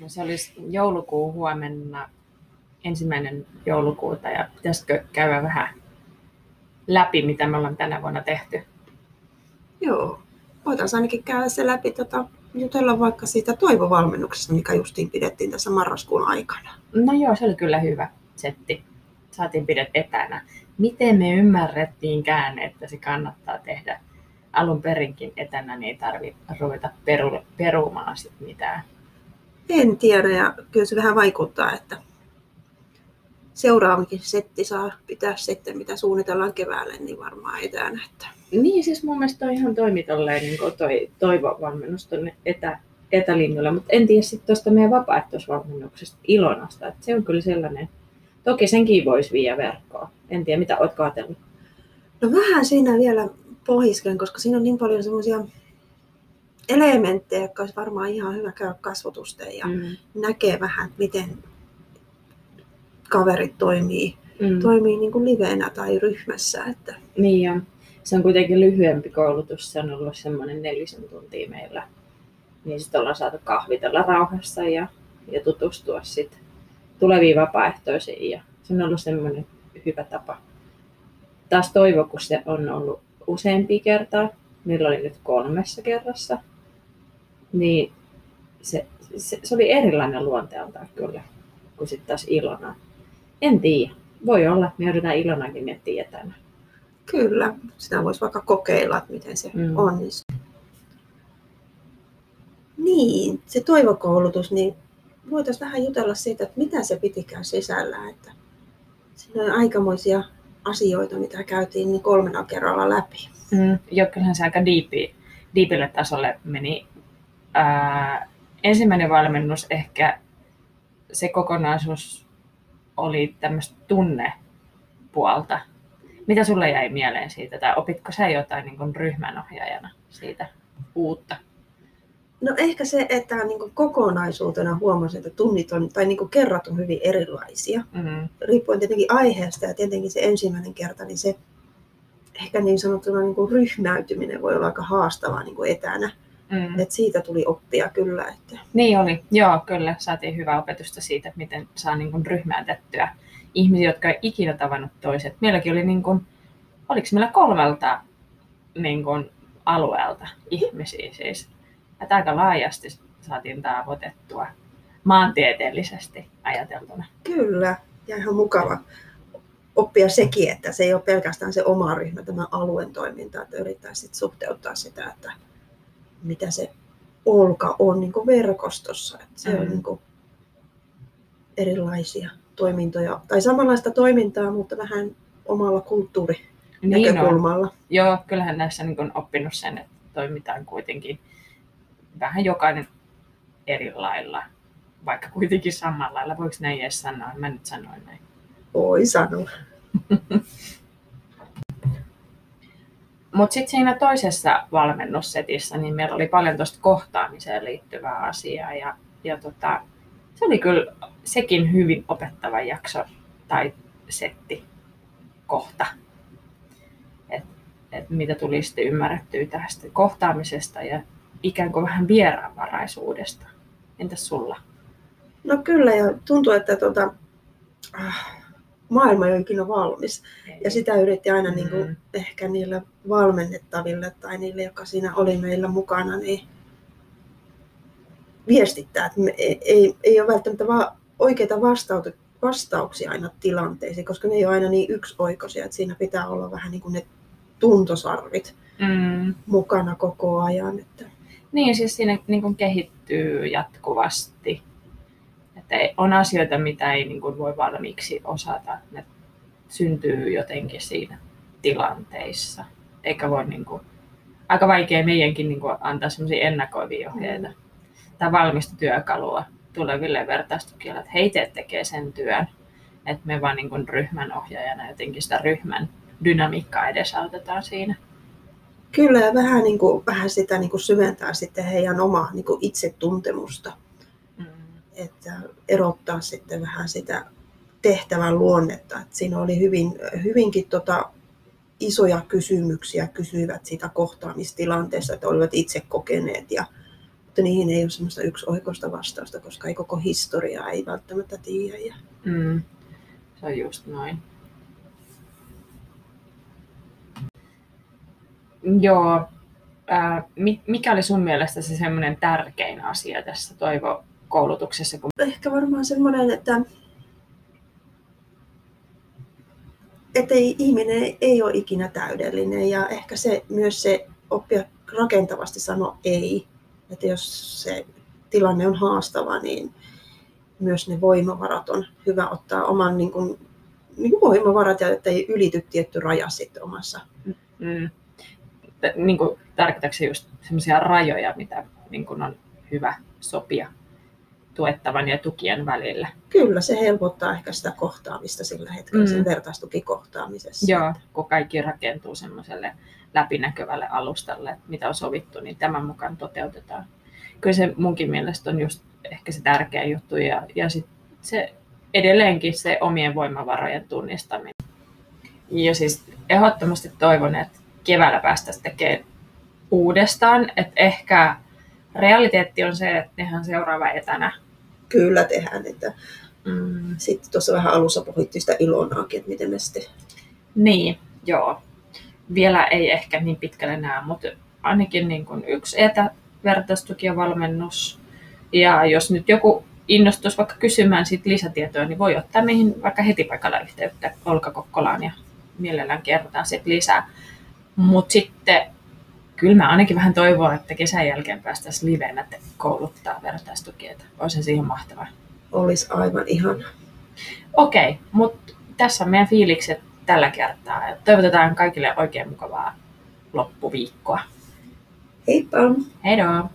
No se olisi joulukuu huomenna, ensimmäinen joulukuuta, ja pitäisikö käydä vähän läpi, mitä me ollaan tänä vuonna tehty? Joo, voitaisiin ainakin käydä se läpi, tota, jutella vaikka siitä toivovalmennuksesta, mikä justiin pidettiin tässä marraskuun aikana. No joo, se oli kyllä hyvä setti. Saatiin pidet etänä. Miten me ymmärrettiinkään, että se kannattaa tehdä alun perinkin etänä, niin ei tarvitse ruveta peru, perumaan sit mitään. En tiedä ja kyllä se vähän vaikuttaa, että seuraavakin setti saa pitää sitten, mitä suunnitellaan keväälle, niin varmaan etänä. Että... Niin, siis mun mielestä toi ihan toimi tolleen, niin toi toivovalmennus tuonne etä, etälinjoille, mutta en tiedä sitten tuosta meidän vapaaehtoisvalmennuksesta Ilonasta, että se on kyllä sellainen, toki senkin voisi viiä verkkoon. En tiedä, mitä oletko ajatellut? No vähän siinä vielä pohiskelen, koska siinä on niin paljon semmoisia elementtejä, jotka olisi varmaan ihan hyvä käydä kasvotusten ja mm. näkee vähän, miten kaverit toimii, mm. toimii niin kuin liveenä tai ryhmässä. Että... Niin ja se on kuitenkin lyhyempi koulutus, se on ollut semmoinen nelisen tuntia meillä. Niin sitten ollaan saatu kahvitella rauhassa ja, ja tutustua sitten tuleviin vapaaehtoisiin ja se on ollut semmoinen hyvä tapa. Taas toivo, kun se on ollut useampi kertaa, meillä oli nyt kolmessa kerrassa, niin se, se, se oli erilainen luonteeltaan kyllä kuin sitten taas Ilona. En tiedä. Voi olla, me joudutaan Ilonakin miettiä etänä. Kyllä, sitä voisi vaikka kokeilla, että miten se mm. onnistuu. Niin, se toivokoulutus, niin voitaisiin vähän jutella siitä, että mitä se pitikään sisällä. Että siinä on aikamoisia asioita, mitä käytiin niin kolmena kerralla läpi. Mm, joo, kyllähän se aika diipi, diipille tasolle meni. Ää, ensimmäinen valmennus ehkä se kokonaisuus oli tämmöistä tunnepuolta. Mitä sulle jäi mieleen siitä, tai opitko sä jotain niin kuin ryhmänohjaajana siitä uutta? No ehkä se, että niin kokonaisuutena huomasin, että tunnit on, tai niin kerrat on hyvin erilaisia. Mm-hmm. Riippuen tietenkin aiheesta ja tietenkin se ensimmäinen kerta, niin se ehkä niin sanottuna niin kuin ryhmäytyminen voi olla aika haastavaa niin kuin etänä. Mm. Et siitä tuli oppia kyllä. Että... Niin oli, joo kyllä. Saatiin hyvää opetusta siitä, että miten saa niin kuin ryhmäytettyä ihmisiä, jotka ei ikinä tavannut toiset. Meilläkin oli, niin kuin, oliko meillä kolmelta niin kuin, alueelta ihmisiä siis. Että aika laajasti saatiin tavoitettua maantieteellisesti ajateltuna. Kyllä, ja ihan mukava oppia sekin, että se ei ole pelkästään se oma ryhmä, tämä alueen toiminta, että yrittää sit suhteuttaa sitä, että mitä se olka on niin verkostossa. Että se mm. on niin erilaisia toimintoja, tai samanlaista toimintaa, mutta vähän omalla kulttuurinäkökulmalla. Niin Joo, kyllähän näissä niin on oppinut sen, että toimitaan kuitenkin vähän jokainen eri lailla, vaikka kuitenkin samalla lailla. Voiko näin edes sanoa? Mä nyt sanoin näin. Voi sanoa. Mutta sitten siinä toisessa valmennussetissä niin meillä oli paljon tuosta kohtaamiseen liittyvää asiaa ja, ja tota, se oli kyllä sekin hyvin opettava jakso tai setti kohta. Et, et mitä tuli sitten ymmärrettyä tästä kohtaamisesta ja ikään kuin vähän vieraanvaraisuudesta. Entäs sulla? No kyllä ja tuntuu, että äh, maailma ei ole ikinä valmis. Ei. Ja sitä yritti aina mm. niin kuin, ehkä niille valmennettaville tai niille, jotka siinä oli meillä mukana, niin viestittää, että me ei, ei, ei ole välttämättä vaan oikeita vastauksia aina tilanteisiin, koska ne ei ole aina niin yksioikoisia, että siinä pitää olla vähän niin kuin ne tuntosarvit mm. mukana koko ajan. Että... Niin, siis siinä niin kuin kehittyy jatkuvasti että on asioita, mitä ei niin kuin voi valmiiksi osata. Ne syntyy jotenkin siinä tilanteissa. Eikä voi niin kuin, aika vaikea meidänkin niin kuin antaa sellaisia ennakoivia ohjeita mm. tai valmista työkalua tuleville vertaistukijoille, että heitä tekee sen työn. Että me vaan niin kuin ryhmän ohjaajana jotenkin sitä ryhmän dynamiikkaa edesautetaan siinä. Kyllä, ja vähän, niin kuin, vähän sitä niin kuin syventää sitten heidän omaa niin kuin itsetuntemusta että erottaa sitten vähän sitä tehtävän luonnetta. Että siinä oli hyvin, hyvinkin tota, isoja kysymyksiä kysyivät siitä kohtaamistilanteesta, että olivat itse kokeneet ja mutta niihin ei ole semmoista yksi oikoista vastausta, koska ei koko historiaa ei välttämättä tiedä. Ja... Mm. Se on just noin. Joo. Ää, mikä oli sun mielestä se semmoinen tärkein asia tässä toivokoulutuksessa? Kun... Ehkä varmaan semmoinen, että että ihminen ei ole ikinä täydellinen ja ehkä se myös se oppia rakentavasti sanoa ei. Että jos se tilanne on haastava, niin myös ne voimavarat on hyvä ottaa oman niin kuin, niin kuin voimavarat ja että ei ylity tietty raja sitten omassa. Mm. Niin kuin, tarkoitatko just sellaisia rajoja, mitä niin kuin on hyvä sopia tuettavan ja tukien välillä? Kyllä, se helpottaa ehkä sitä kohtaamista sillä hetkellä, mm. sen vertaistukikohtaamisessa. Joo, kun kaikki rakentuu semmoiselle läpinäkyvälle alustalle, että mitä on sovittu, niin tämän mukaan toteutetaan. Kyllä se munkin mielestä on just ehkä se tärkeä juttu ja, ja sit se edelleenkin se omien voimavarojen tunnistaminen. Ja siis ehdottomasti toivon, että keväällä päästäisiin tekemään uudestaan, että ehkä realiteetti on se, että tehdään seuraava etänä. Kyllä tehdään, että mm. sitten tuossa vähän alussa puhuttiin sitä ilonaakin, että miten me sitten... Niin, joo. Vielä ei ehkä niin pitkälle näe, mutta ainakin niin kuin yksi etävertaistuki ja valmennus ja jos nyt joku innostus vaikka kysymään siitä lisätietoa, niin voi ottaa meihin vaikka heti paikalla yhteyttä Olka Kokkolaan ja mielellään kerrotaan sitten lisää. Mutta sitten kyllä mä ainakin vähän toivon, että kesän jälkeen päästäisiin livenä kouluttaa vertaistukijoita. Olisi siihen mahtavaa. Olisi aivan ihan. Okei, okay, mutta tässä on meidän fiilikset tällä kertaa. Toivotetaan kaikille oikein mukavaa loppuviikkoa. Heippa! Heidoo!